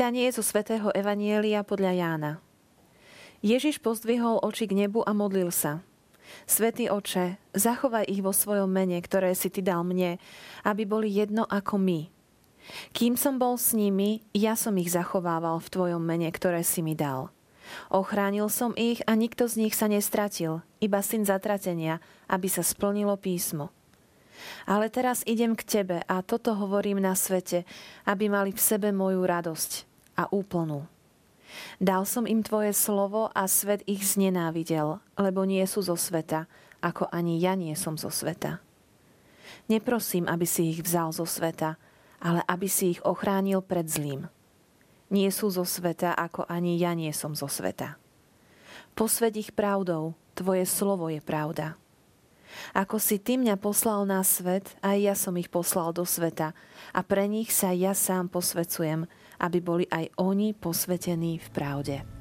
Čítanie zo svätého Evanielia podľa Jána. Ježiš pozdvihol oči k nebu a modlil sa. Svetý oče, zachovaj ich vo svojom mene, ktoré si ty dal mne, aby boli jedno ako my. Kým som bol s nimi, ja som ich zachovával v tvojom mene, ktoré si mi dal. Ochránil som ich a nikto z nich sa nestratil, iba syn zatratenia, aby sa splnilo písmo. Ale teraz idem k tebe a toto hovorím na svete, aby mali v sebe moju radosť a úplnú. Dal som im tvoje slovo a svet ich znenávidel, lebo nie sú zo sveta, ako ani ja nie som zo sveta. Neprosím, aby si ich vzal zo sveta, ale aby si ich ochránil pred zlým. Nie sú zo sveta, ako ani ja nie som zo sveta. Posved ich pravdou, tvoje slovo je pravda. Ako si ty mňa poslal na svet, aj ja som ich poslal do sveta. A pre nich sa ja sám posvecujem, aby boli aj oni posvetení v pravde.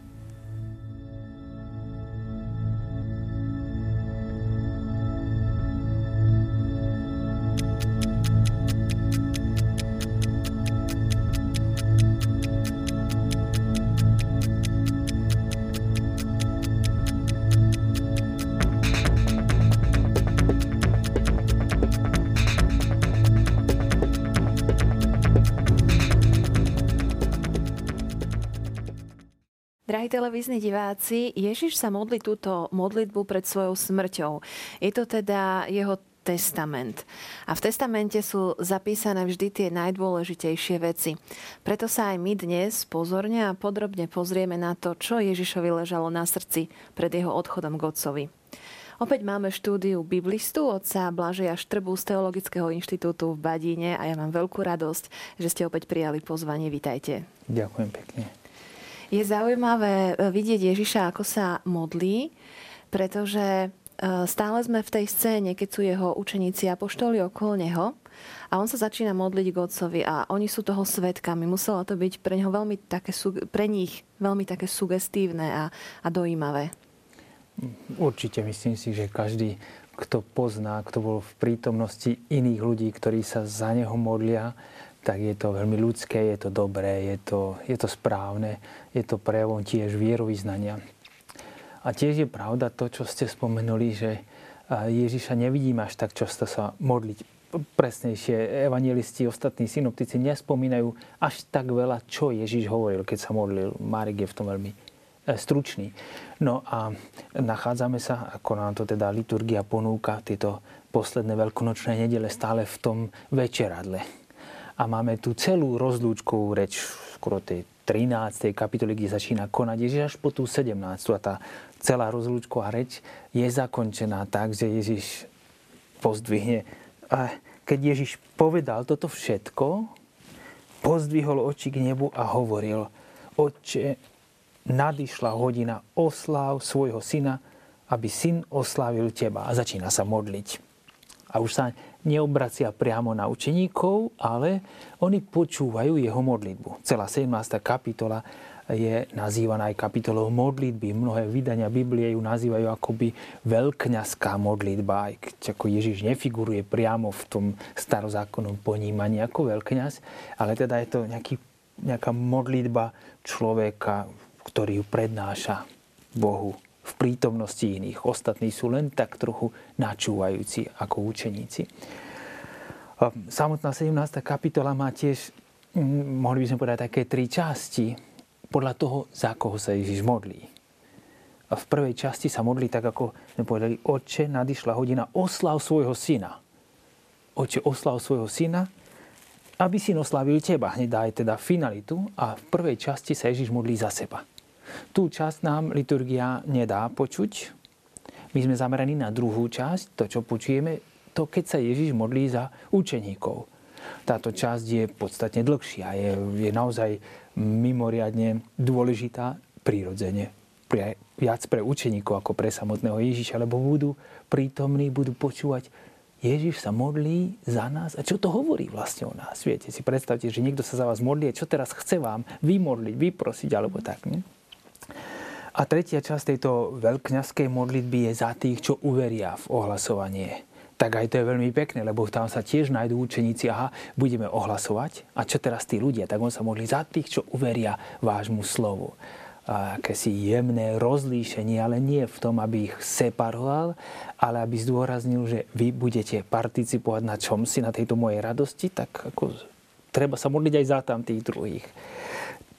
Televízni diváci, Ježiš sa modlí túto modlitbu pred svojou smrťou. Je to teda jeho testament. A v testamente sú zapísané vždy tie najdôležitejšie veci. Preto sa aj my dnes pozorne a podrobne pozrieme na to, čo Ježišovi ležalo na srdci pred jeho odchodom k Otcovi. Opäť máme štúdiu biblistu otca Blažeja Štrbu z Teologického inštitútu v Badíne a ja mám veľkú radosť, že ste opäť prijali pozvanie. Vítajte. Ďakujem pekne. Je zaujímavé e, vidieť Ježiša, ako sa modlí, pretože e, stále sme v tej scéne, keď sú jeho učeníci a poštoli okolo neho a on sa začína modliť k otcovi a oni sú toho svetkami. Muselo to byť pre, neho veľmi také, pre nich veľmi také sugestívne a, a dojímavé. Určite myslím si, že každý, kto pozná, kto bol v prítomnosti iných ľudí, ktorí sa za neho modlia, tak je to veľmi ľudské, je to dobré, je to, je to správne, je to prejavom tiež vierovýznania. A tiež je pravda to, čo ste spomenuli, že Ježiša nevidím až tak často sa modliť. Presnejšie, evangelisti, ostatní synoptici nespomínajú až tak veľa, čo Ježiš hovoril, keď sa modlil. Marek je v tom veľmi e, stručný. No a nachádzame sa, ako nám to teda liturgia ponúka, tieto posledné veľkonočné nedele stále v tom večeradle a máme tu celú rozlúčkovú reč, skoro tej 13. kapitoly, kde začína konať Ježiš až po tú 17. A tá celá rozlúčková reč je zakončená tak, že Ježiš pozdvihne. A keď Ježiš povedal toto všetko, pozdvihol oči k nebu a hovoril, Oče, nadišla hodina osláv svojho syna, aby syn oslávil teba. A začína sa modliť. A už sa neobracia priamo na učeníkov, ale oni počúvajú jeho modlitbu. Celá 17. kapitola je nazývaná aj kapitolou modlitby. Mnohé vydania Biblie ju nazývajú akoby veľkňazská modlitba, aj keď ako Ježiš nefiguruje priamo v tom starozákonnom ponímaní ako veľkňaz, ale teda je to nejaký, nejaká modlitba človeka, ktorý ju prednáša Bohu v prítomnosti iných. Ostatní sú len tak trochu načúvajúci ako učeníci. Samotná 17. kapitola má tiež, mohli by sme povedať, také tri časti podľa toho, za koho sa Ježiš modlí. A v prvej časti sa modlí tak, ako sme povedali, Oče, nadišla hodina, oslav svojho syna. Oče, oslav svojho syna, aby si oslavil teba. Hneď dá teda finalitu a v prvej časti sa Ježiš modlí za seba. Tú časť nám liturgia nedá počuť. My sme zameraní na druhú časť, to, čo počujeme, to, keď sa Ježiš modlí za učeníkov. Táto časť je podstatne dlhšia, je, je naozaj mimoriadne dôležitá prirodzene. Pre, viac pre učeníkov ako pre samotného Ježiša, lebo budú prítomní, budú počúvať Ježiš sa modlí za nás. A čo to hovorí vlastne o nás? Viete, si predstavte, že niekto sa za vás modlí, čo teraz chce vám vymodliť, vyprosiť, alebo tak. Nie? A tretia časť tejto veľkňazskej modlitby je za tých, čo uveria v ohlasovanie tak aj to je veľmi pekné, lebo tam sa tiež nájdú učeníci, aha, budeme ohlasovať. A čo teraz tí ľudia? Tak on sa modlí za tých, čo uveria vášmu slovu. A akési jemné rozlíšenie, ale nie v tom, aby ich separoval, ale aby zdôraznil, že vy budete participovať na čom si, na tejto mojej radosti, tak ako treba sa modliť aj za tam tých druhých.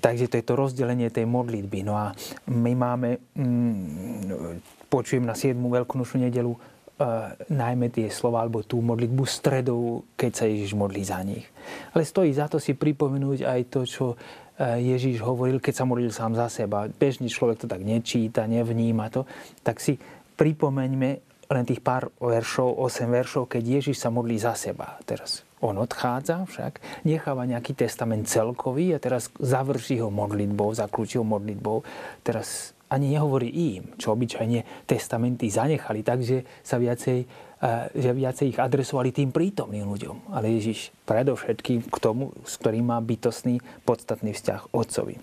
Takže to je to rozdelenie tej modlitby. No a my máme, mm, počujem na 7. veľkonočnú nedelu, Uh, najmä tie slova alebo tú modlitbu stredov, keď sa Ježiš modlí za nich. Ale stojí za to si pripomenúť aj to, čo uh, Ježiš hovoril, keď sa modlil sám za seba. Bežný človek to tak nečíta, nevníma to. Tak si pripomeňme len tých pár veršov, 8 veršov, keď Ježiš sa modlí za seba. Teraz on odchádza však, necháva nejaký testament celkový a teraz završí ho modlitbou, zaklúči ho modlitbou. Teraz ani nehovorí im, čo obyčajne testamenty zanechali, takže sa viacej, eh, že viacej ich adresovali tým prítomným ľuďom. Ale Ježiš predovšetkým k tomu, s ktorým má bytostný, podstatný vzťah otcovi.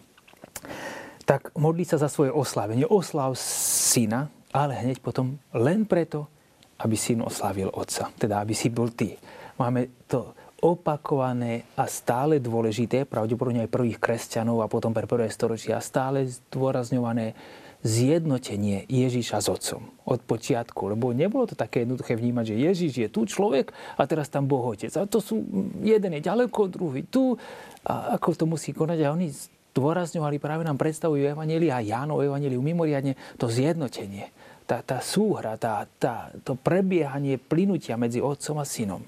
Tak modlí sa za svoje oslávenie. Oslav syna, ale hneď potom len preto, aby syn oslavil otca. Teda, aby si bol ty. Máme to opakované a stále dôležité, pravdepodobne aj prvých kresťanov a potom pre prvé storočia, stále zdôrazňované zjednotenie Ježíša s Otcom od počiatku. Lebo nebolo to také jednoduché vnímať, že Ježíš je tu človek a teraz tam Boh Otec. A to sú, jeden je ďaleko, druhý tu. A ako to musí konať? A oni zdôrazňovali, práve nám predstavujú Evangelii a Jánov Evangelii mimoriadne to zjednotenie. Tá, tá súhra, tá, tá, to prebiehanie plynutia medzi Otcom a Synom.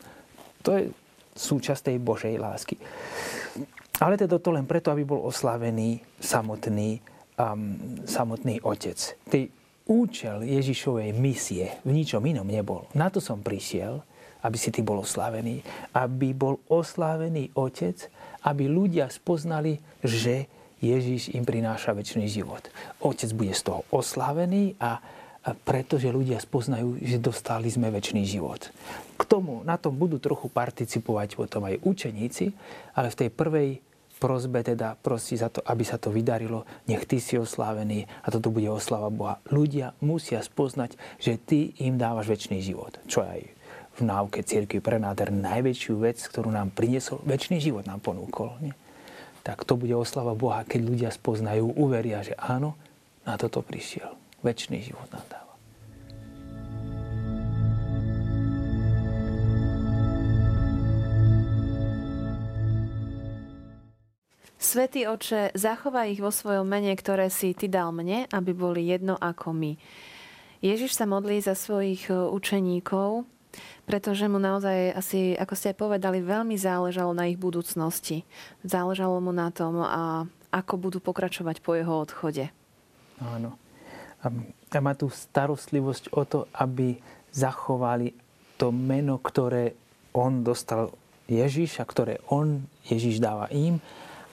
To je súčasť tej Božej lásky. Ale teda to len preto, aby bol oslavený samotný, um, samotný Otec. Tej účel Ježišovej misie v ničom inom nebol. Na to som prišiel, aby si ty bol oslávený. Aby bol oslávený Otec, aby ľudia spoznali, že Ježiš im prináša väčší život. Otec bude z toho oslávený a pretože ľudia spoznajú, že dostali sme väčší život. K tomu, na tom budú trochu participovať potom aj učeníci, ale v tej prvej prozbe teda prosí za to, aby sa to vydarilo, nech ty si oslávený a toto bude oslava Boha. Ľudia musia spoznať, že ty im dávaš väčší život. Čo aj v náuke církvy pre náder najväčšiu vec, ktorú nám priniesol, väčší život nám ponúkol. Nie? Tak to bude oslava Boha, keď ľudia spoznajú, uveria, že áno, na toto prišiel väčší život nám dáva. Svetý oče, zachovaj ich vo svojom mene, ktoré si ty dal mne, aby boli jedno ako my. Ježiš sa modlí za svojich e, učeníkov, pretože mu naozaj asi, ako ste aj povedali, veľmi záležalo na ich budúcnosti. Záležalo mu na tom, a ako budú pokračovať po jeho odchode. Áno a má tú starostlivosť o to, aby zachovali to meno, ktoré on dostal Ježiš a ktoré on, Ježiš dáva im.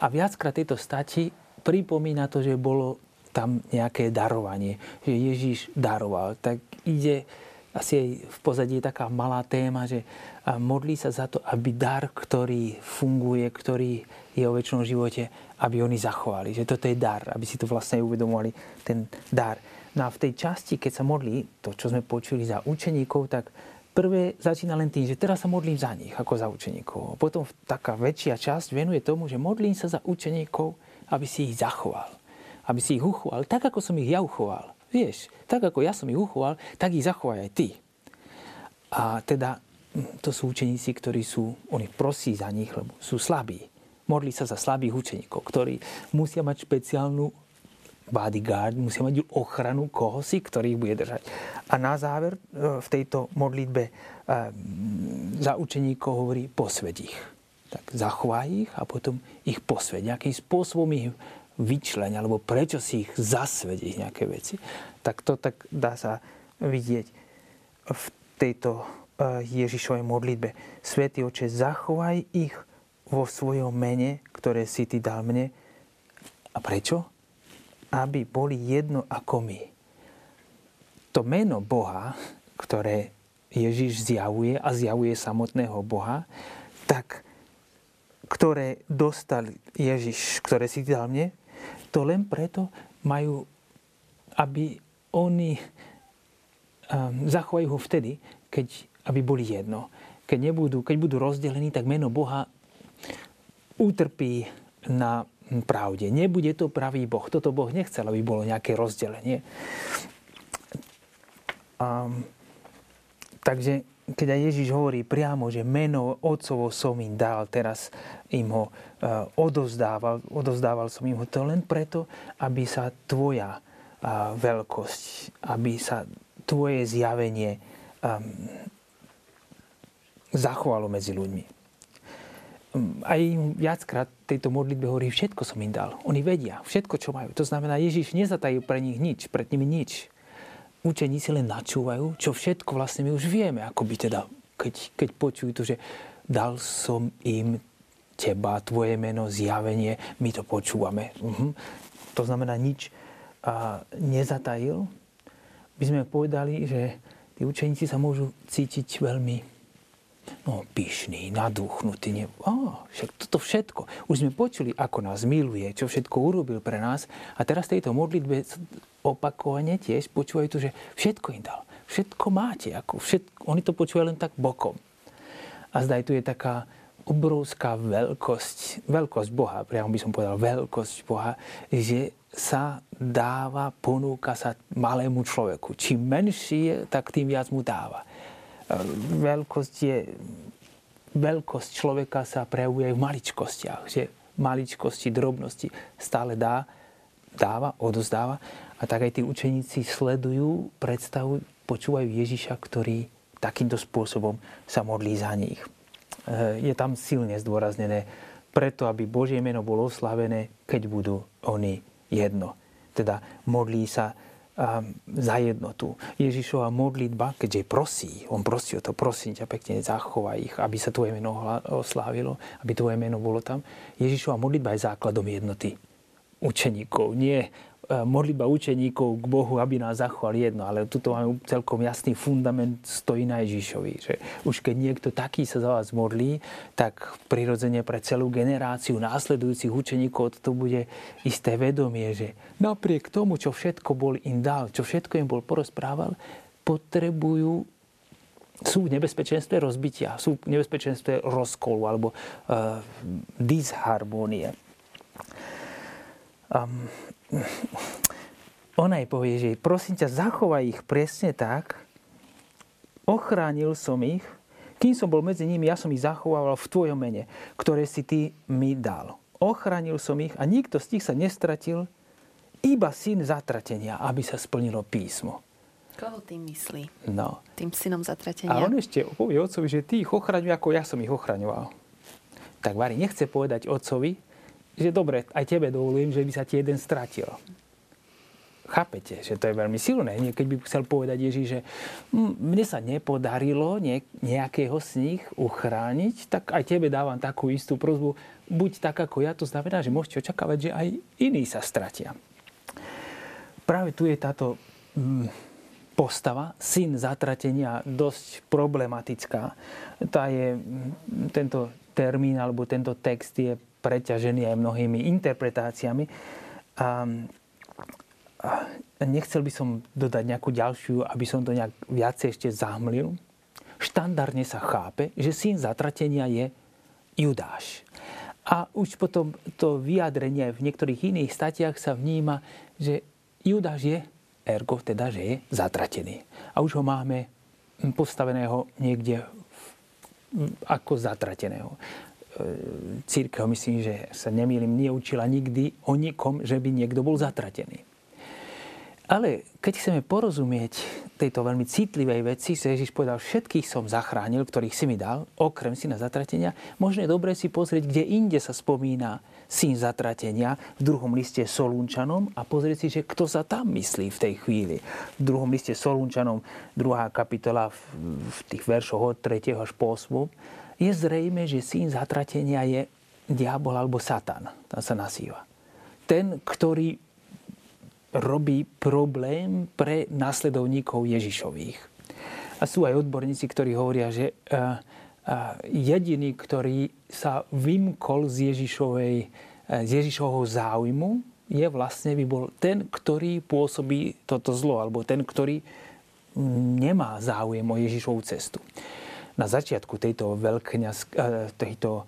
A viackrát tieto stati pripomína to, že bolo tam nejaké darovanie, že Ježiš daroval. Tak ide asi aj v pozadí taká malá téma, že modlí sa za to, aby dar, ktorý funguje, ktorý je o väčšom živote, aby oni zachovali. Že toto je dar, aby si to vlastne uvedomovali, ten dar. No a v tej časti, keď sa modlí, to, čo sme počuli za učeníkov, tak prvé začína len tým, že teraz sa modlím za nich, ako za učeníkov. Potom taká väčšia časť venuje tomu, že modlím sa za učeníkov, aby si ich zachoval. Aby si ich uchoval, tak ako som ich ja uchoval. Vieš, tak ako ja som ich uchoval, tak ich zachovaj aj ty. A teda hm, to sú učeníci, ktorí sú, oni prosí za nich, lebo sú slabí. Modlí sa za slabých učeníkov, ktorí musia mať špeciálnu bodyguard, musia mať ochranu koho si, ktorý ich bude držať. A na záver e, v tejto modlitbe e, za učeníkov hovorí posved ich. Tak zachovaj ich a potom ich posved. Nejakým spôsobom ich vyčleň, alebo prečo si ich zasvedí nejaké veci. Tak to tak dá sa vidieť v tejto e, Ježišovej modlitbe. Svetý oče, zachovaj ich vo svojom mene, ktoré si ty dal mne. A prečo? Aby boli jedno ako my. To meno Boha, ktoré Ježiš zjavuje a zjavuje samotného Boha, tak ktoré dostal Ježiš, ktoré si dal mne, to len preto majú, aby oni um, zachovajú ho vtedy, keď aby boli jedno. Keď, nebudú, keď budú rozdelení, tak meno Boha utrpí na pravde. Nebude to pravý Boh. Toto Boh nechcel, aby bolo nejaké rozdelenie. Um, takže keď aj Ježiš hovorí priamo, že meno Otcovo som im dal, teraz im ho uh, odovzdával, odovzdával som im ho to len preto, aby sa tvoja uh, veľkosť, aby sa tvoje zjavenie um, zachovalo medzi ľuďmi. Aj viackrát tejto modlitbe hovorí, všetko som im dal. Oni vedia, všetko, čo majú. To znamená, Ježiš nezatajú pre nich nič, pred nimi nič učeníci len načúvajú, čo všetko vlastne my už vieme, ako by teda, keď, keď počujú to, že dal som im teba, tvoje meno, zjavenie, my to počúvame. Uh-huh. To znamená, nič a, nezatajil. By sme povedali, že tí učeníci sa môžu cítiť veľmi no, pyšný, nadúchnutý. Ne... Á, však toto všetko. Už sme počuli, ako nás miluje, čo všetko urobil pre nás. A teraz tejto modlitbe opakovane tiež počúvajú to, že všetko im dal. Všetko máte. Ako všetko, oni to počúvajú len tak bokom. A zdaj tu je taká obrovská veľkosť, veľkosť Boha, priamo by som povedal veľkosť Boha, že sa dáva, ponúka sa malému človeku. Čím menší je, tak tým viac mu dáva veľkosť je veľkosť človeka sa prejavuje aj v maličkostiach, že maličkosti, drobnosti stále dá, dáva, odozdáva. A tak aj tí učeníci sledujú, predstavujú, počúvajú Ježiša, ktorý takýmto spôsobom sa modlí za nich. E, je tam silne zdôraznené, preto aby Božie meno bolo oslavené, keď budú oni jedno. Teda modlí sa za jednotu. Ježišova modlitba, keďže prosí, on prosí o to, prosím ťa pekne, zachovaj ich, aby sa tvoje meno oslávilo, aby tvoje meno bolo tam. Ježišova modlitba je základom jednoty učeníkov. Nie modlitba učeníkov k Bohu, aby nás zachoval jedno, ale tuto máme celkom jasný fundament, stojí na Ježišovi. Že už keď niekto taký sa za vás modlí, tak prirodzene pre celú generáciu následujúcich učeníkov to bude isté vedomie, že napriek tomu, čo všetko bol im dal, čo všetko im bol porozprával, potrebujú sú v nebezpečenstve rozbitia, sú v nebezpečenstve rozkolu alebo uh, disharmonie. Um, ona jej povie, že prosím ťa, zachovaj ich presne tak, ochránil som ich, kým som bol medzi nimi, ja som ich zachovával v tvojom mene, ktoré si ty mi dal. Ochránil som ich a nikto z nich sa nestratil, iba syn zatratenia, aby sa splnilo písmo. Koho tým myslí? No. Tým synom zatratenia? A on ešte povie otcovi, že ty ich ochraňuje, ako ja som ich ochraňoval. Tak Vary nechce povedať otcovi, že dobre, aj tebe dovolujem, že by sa ti jeden stratil. Chápete, že to je veľmi silné. Keď by chcel povedať Ježiš, že mne sa nepodarilo nejakého z nich uchrániť, tak aj tebe dávam takú istú prozbu, buď tak ako ja, to znamená, že môžete očakávať, že aj iní sa stratia. Práve tu je táto postava, syn zatratenia, dosť problematická. Tá je, tento termín alebo tento text je preťažený aj mnohými interpretáciami. A, nechcel by som dodať nejakú ďalšiu, aby som to nejak viacej ešte zahmlil. Štandardne sa chápe, že syn zatratenia je Judáš. A už potom to vyjadrenie v niektorých iných statiach sa vníma, že Judáš je, ergo teda, že je zatratený. A už ho máme postaveného niekde ako zatrateného. E, církev, myslím, že sa nemýlim, neučila nikdy o nikom, že by niekto bol zatratený. Ale keď chceme porozumieť tejto veľmi citlivej veci, sa Ježiš povedal, všetkých som zachránil, ktorých si mi dal, okrem syna zatratenia, možno je dobre si pozrieť, kde inde sa spomína syn zatratenia v druhom liste Solúnčanom a pozrieť si, že kto sa tam myslí v tej chvíli. V druhom liste Solúnčanom, druhá kapitola v tých veršoch od 3. až po 8 je zrejme, že syn zatratenia je diabol alebo satan. Tam sa nazýva. Ten, ktorý robí problém pre následovníkov Ježišových. A sú aj odborníci, ktorí hovoria, že eh, eh, jediný, ktorý sa vymkol z, Ježišovej, eh, z Ježišovho záujmu, je vlastne by bol ten, ktorý pôsobí toto zlo, alebo ten, ktorý nemá záujem o Ježišovú cestu. Na začiatku tejto veľkňaz, e, tejto e,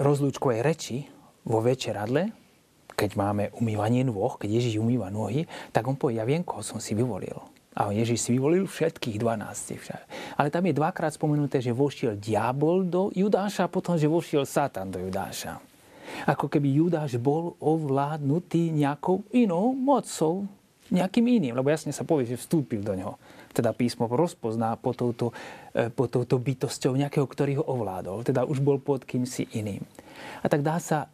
rozlúčkovej reči vo večeradle, keď máme umývanie nôh, keď Ježiš umýva nohy, tak on povie, ja viem, koho som si vyvolil. A Ježiš si vyvolil všetkých 12. Ale tam je dvakrát spomenuté, že vošiel diabol do Judáša a potom, že vošiel Satan do Judáša. Ako keby Judáš bol ovládnutý nejakou inou mocou, nejakým iným. Lebo jasne sa povie, že vstúpil do neho. Teda písmo rozpozná po touto, e, po touto bytosťou nejakého, ktorý ho ovládol. Teda už bol pod kýmsi iným. A tak dá sa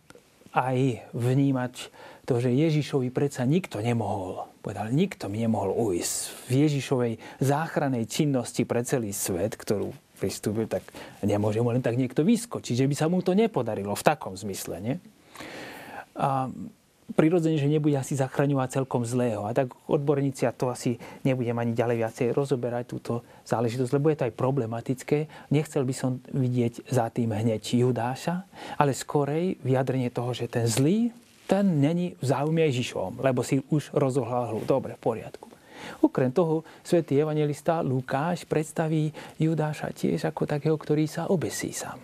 aj vnímať to, že Ježišovi predsa nikto nemohol Povedal, nikto mi nemohol ujsť. V Ježišovej záchranej činnosti pre celý svet, ktorú pristúpil, tak nemôže mu len tak niekto vyskočiť, že by sa mu to nepodarilo v takom zmysle. Nie? A prirodzene, že nebude asi zachraňovať celkom zlého. A tak odborníci, a to asi nebudem ani ďalej viacej rozoberať túto záležitosť, lebo je to aj problematické. Nechcel by som vidieť za tým hneď Judáša, ale skorej vyjadrenie toho, že ten zlý ten není v záujme Ježišovom, lebo si už rozohľal hru. Dobre, v poriadku. Okrem toho, svätý evangelista Lukáš predstaví Judáša tiež ako takého, ktorý sa obesí sám.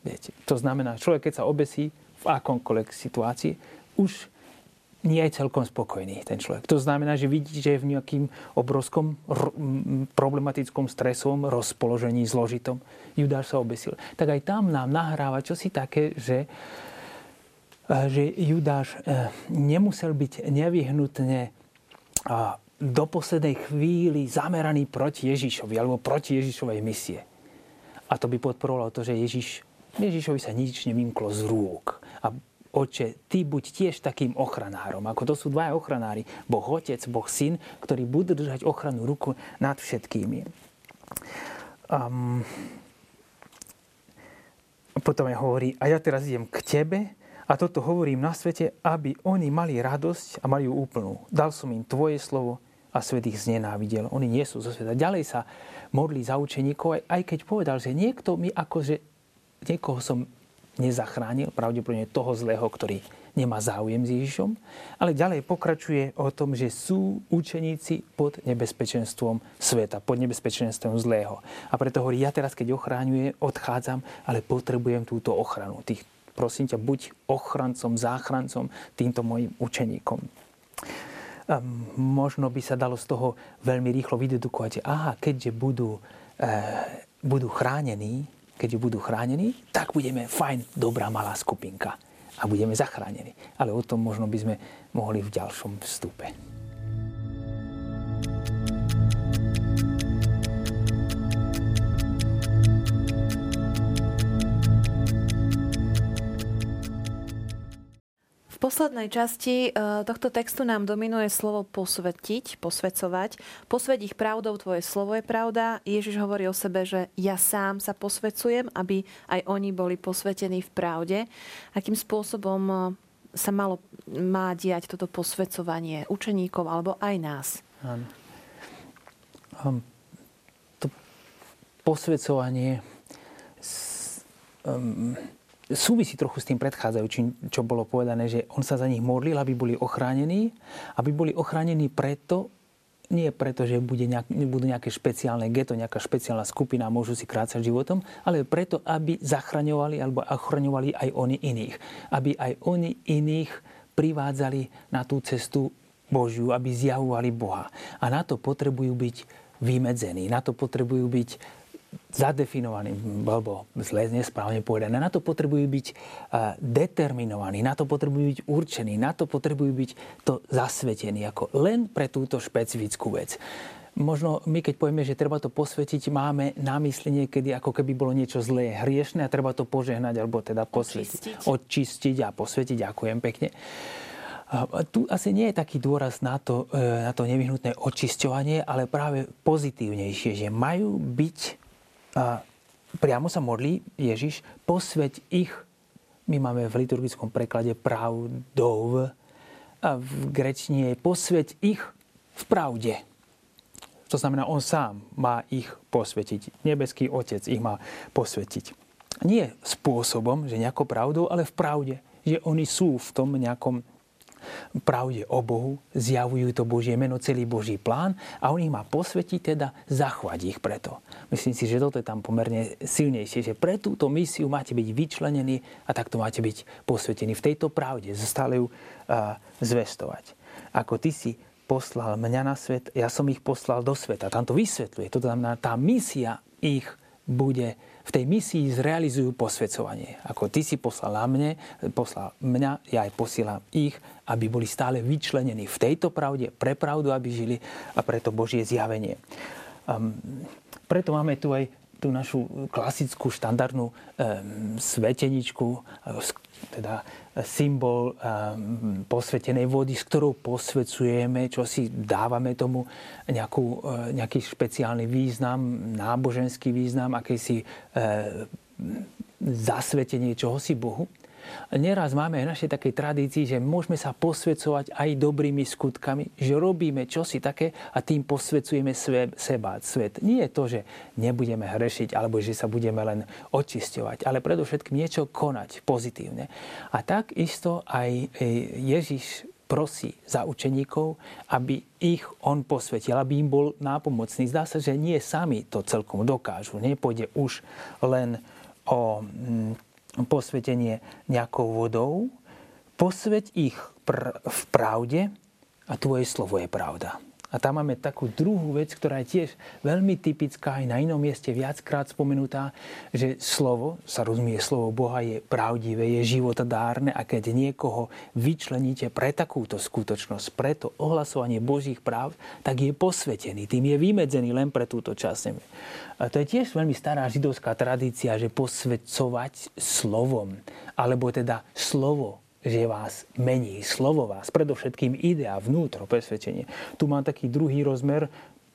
Viete, to znamená, človek, keď sa obesí v akomkoľvek situácii, už nie je celkom spokojný ten človek. To znamená, že vidí, že je v nejakým obrovskom r- problematickom stresovom rozpoložení zložitom. Judáš sa obesil. Tak aj tam nám nahráva čosi také, že že Judáš e, nemusel byť nevyhnutne do poslednej chvíli zameraný proti Ježišovi alebo proti Ježišovej misie. A to by podporovalo to, že Ježiš, Ježišovi sa nič nevymklo z rúk. A oče, ty buď tiež takým ochranárom, ako to sú dvaja ochranári, Boh Otec, Boh Syn, ktorí budú držať ochranu ruku nad všetkými. Um, potom je hovorí, a ja teraz idem k tebe, a toto hovorím na svete, aby oni mali radosť a mali ju úplnú. Dal som im tvoje slovo a svet ich znenávidel. Oni nie sú zo sveta. Ďalej sa modlí za učeníkov, aj keď povedal, že niekto mi akože, niekoho som nezachránil, pravdepodobne toho zlého, ktorý nemá záujem s Ježišom, ale ďalej pokračuje o tom, že sú učeníci pod nebezpečenstvom sveta, pod nebezpečenstvom zlého. A preto hovorí, ja teraz, keď ochráňuje, odchádzam, ale potrebujem túto ochranu tých prosím ťa, buď ochrancom, záchrancom týmto mojim učeníkom. A možno by sa dalo z toho veľmi rýchlo vydedukovať, že aha, keďže budú, e, budú chránení, keďže budú chránení, tak budeme fajn, dobrá malá skupinka a budeme zachránení. Ale o tom možno by sme mohli v ďalšom vstupe. Poslednej časti e, tohto textu nám dominuje slovo posvetiť, posvecovať. Posved ich pravdou, tvoje slovo je pravda. Ježiš hovorí o sebe, že ja sám sa posvecujem, aby aj oni boli posvetení v pravde. Akým spôsobom e, sa malo, má diať toto posvecovanie učeníkov alebo aj nás? Áno. To posvecovanie um, súvisí trochu s tým predchádzajúcim, čo bolo povedané, že on sa za nich modlil, aby boli ochránení, aby boli ochránení preto, nie preto, že bude nejak, budú nejaké špeciálne geto, nejaká špeciálna skupina a môžu si krácať životom, ale preto, aby zachraňovali alebo ochraňovali aj oni iných. Aby aj oni iných privádzali na tú cestu Božiu, aby zjavovali Boha. A na to potrebujú byť vymedzení, na to potrebujú byť zadefinovaní, alebo zle nesprávne povedané, na to potrebujú byť determinovaní, na to potrebujú byť určení, na to potrebujú byť to zasvetení, ako len pre túto špecifickú vec. Možno my, keď povieme, že treba to posvetiť, máme na mysli niekedy, ako keby bolo niečo zlé, hriešné a treba to požehnať, alebo teda posvetiť. Očistiť. Očistiť a posvetiť. Ďakujem pekne. Tu asi nie je taký dôraz na to, e, na to nevyhnutné očisťovanie, ale práve pozitívnejšie, že majú byť a priamo sa modlí Ježiš, posveď ich, my máme v liturgickom preklade pravdov, a v grečtine je posveď ich v pravde. To znamená, on sám má ich posvetiť. Nebeský Otec ich má posvetiť. Nie spôsobom, že nejakou pravdou, ale v pravde. Že oni sú v tom nejakom pravde o Bohu, zjavujú to Božie meno, celý Boží plán a on ich má posvetiť, teda zachovať ich preto. Myslím si, že toto je tam pomerne silnejšie, že pre túto misiu máte byť vyčlenení a takto máte byť posvetení v tejto pravde, stále ju zvestovať. Ako ty si poslal mňa na svet, ja som ich poslal do sveta. Tam to vysvetľuje. To znamená, tá misia ich bude v tej misii zrealizujú posvedcovanie. Ako ty si poslal na mne, poslal mňa, ja aj posielam ich, aby boli stále vyčlenení v tejto pravde, pre pravdu, aby žili a preto Božie zjavenie. Um, preto máme tu aj tú našu klasickú štandardnú um, sveteničku, teda symbol um, posvetenej vody, s ktorou posvecujeme, čo si dávame tomu nejakú, uh, nejaký špeciálny význam, náboženský význam, akési uh, zasvetenie čohosi Bohu. Neraz máme aj našej takej tradícii, že môžeme sa posvedcovať aj dobrými skutkami, že robíme čosi také a tým posvedcujeme seba, svet. Nie je to, že nebudeme hrešiť alebo že sa budeme len očisťovať, ale predovšetkým niečo konať pozitívne. A tak isto aj e, Ježiš prosí za učeníkov, aby ich on posvetil, aby im bol nápomocný. Zdá sa, že nie sami to celkom dokážu. Nepôjde už len o mm, posvetenie nejakou vodou, posveť ich pr- v pravde a tvoje slovo je pravda. A tam máme takú druhú vec, ktorá je tiež veľmi typická aj na inom mieste viackrát spomenutá, že slovo, sa rozumie, slovo Boha je pravdivé, je životodárne a keď niekoho vyčleníte pre takúto skutočnosť, preto ohlasovanie Božích práv, tak je posvetený, tým je vymedzený len pre túto časť. A to je tiež veľmi stará židovská tradícia, že posvedcovať slovom, alebo teda slovo že vás mení, slovo vás, predovšetkým ide a vnútro presvedčenie. Tu mám taký druhý rozmer,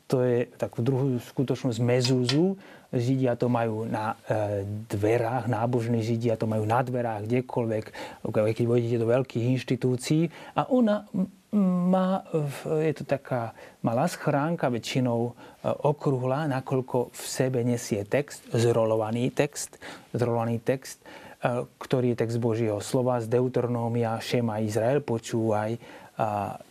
to je takú druhú skutočnosť mezúzu. Židia to majú na e, dverách, nábožní Židia to majú na dverách, kdekoľvek, keď vojdete do veľkých inštitúcií. A ona má, je to taká malá schránka, väčšinou e, okrúhla, nakoľko v sebe nesie text, zrolovaný text, zrolovaný text ktorý je text Božieho slova z Deuteronómia Šema Izrael, počúvaj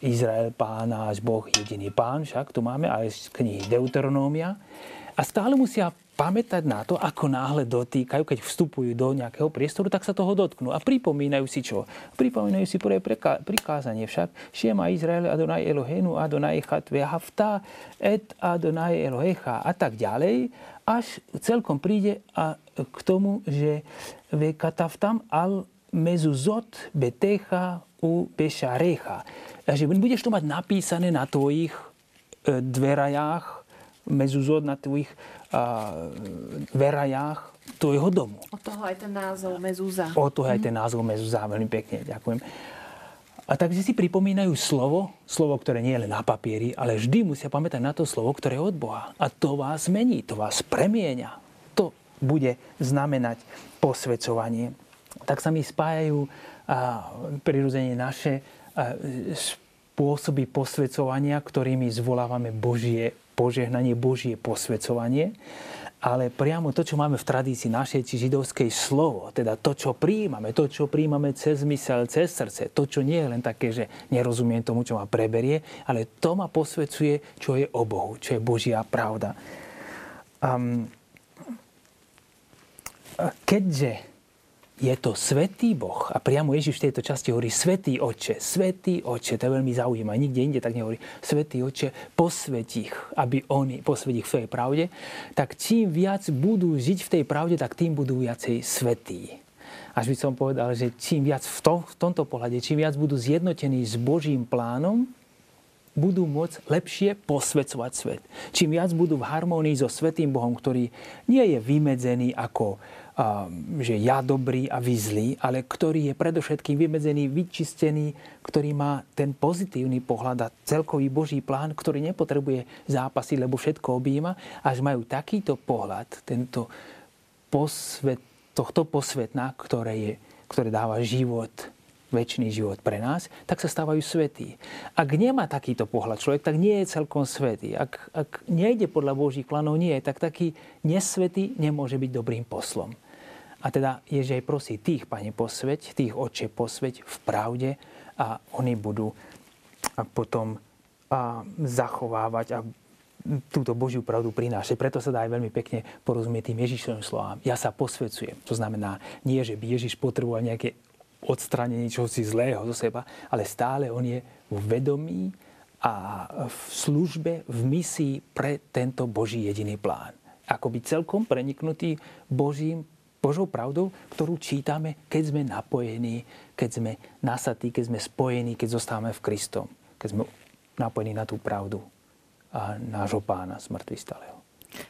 Izrael pán náš Boh jediný pán, však tu máme aj z knihy Deuteronómia. A stále musia pamätať na to, ako náhle dotýkajú, keď vstupujú do nejakého priestoru, tak sa toho dotknú. A pripomínajú si čo? Pripomínajú si prvé prikázanie však. Šema Izrael Adonai Elohenu Adonai Chat Vehavta et Adonai Elohecha a tak ďalej až celkom príde a k tomu, že kataftam al mezuzot betecha u bešarecha. Takže budeš to mať napísané na tvojich e, dverajách, mezuzot na tvojich a, verajách tvojho domu. O toho aj ten názov mezúza. O toho aj ten názov mezúza. Veľmi pekne, ďakujem. A takže si pripomínajú slovo, slovo, ktoré nie je len na papieri, ale vždy musia pamätať na to slovo, ktoré je od Boha. A to vás zmení, to vás premieňa. Bude znamenať posvedcovanie. Tak sa mi spájajú prirodzene naše spôsoby posvedcovania, ktorými zvolávame Božie požehnanie, Božie posvedcovanie ale priamo to, čo máme v tradícii našej, či židovskej slovo, teda to, čo príjmame, to, čo príjmame cez mysel, cez srdce, to, čo nie je len také, že nerozumiem tomu, čo ma preberie, ale to ma posvedcuje, čo je o Bohu, čo je Božia pravda. Um, keďže je to svetý Boh. A priamo Ježiš v tejto časti hovorí svetý oče, svetý oče, to je veľmi zaujímavé. Nikde inde tak nehovorí. Svetý oče, posvet ich, aby oni posvet ich v svojej pravde. Tak čím viac budú žiť v tej pravde, tak tým budú viacej svetí. Až by som povedal, že čím viac v, to, v tomto pohľade, čím viac budú zjednotení s Božím plánom, budú môcť lepšie posvedcovať svet. Čím viac budú v harmónii so Svetým Bohom, ktorý nie je vymedzený ako že ja dobrý a vy zlý, ale ktorý je predovšetkým vymedzený, vyčistený, ktorý má ten pozitívny pohľad a celkový Boží plán, ktorý nepotrebuje zápasy, lebo všetko objíma, až majú takýto pohľad, tento posvet, tohto posvetná, ktoré, je, ktoré dáva život, väčší život pre nás, tak sa stávajú svetí. Ak nemá takýto pohľad človek, tak nie je celkom svetý. Ak, ak nejde podľa Božích plánov, nie, tak taký nesvetý nemôže byť dobrým poslom. A teda Ježiš aj prosí tých, Pane, posveť, tých oče posveť v pravde a oni budú potom zachovávať a túto Božiu pravdu prinášať. Preto sa dá aj veľmi pekne porozumieť tým Ježišovým slovám. Ja sa posvedcujem. To znamená, nie, že by Ježiš potreboval nejaké odstranenie si zlého zo seba, ale stále on je v vedomí a v službe, v misii pre tento Boží jediný plán. Akoby celkom preniknutý Božím, Božou pravdou, ktorú čítame, keď sme napojení, keď sme nasatí, keď sme spojení, keď zostávame v Kristom, keď sme napojení na tú pravdu a nášho pána smrtvý stáleho.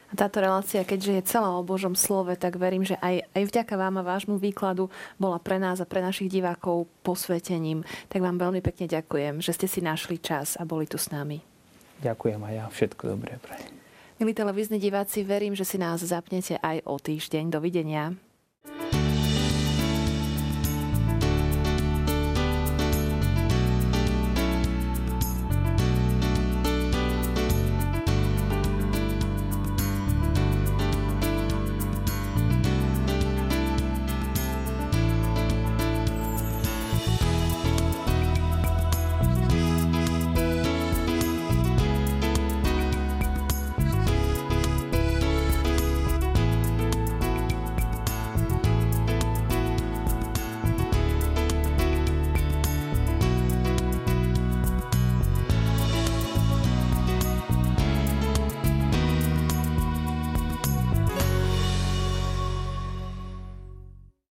A táto relácia, keďže je celá o Božom slove, tak verím, že aj, aj vďaka vám a vášmu výkladu bola pre nás a pre našich divákov posvetením. Tak vám veľmi pekne ďakujem, že ste si našli čas a boli tu s nami. Ďakujem aj ja. Všetko dobré pre. Milí televízni diváci, verím, že si nás zapnete aj o týždeň. Dovidenia.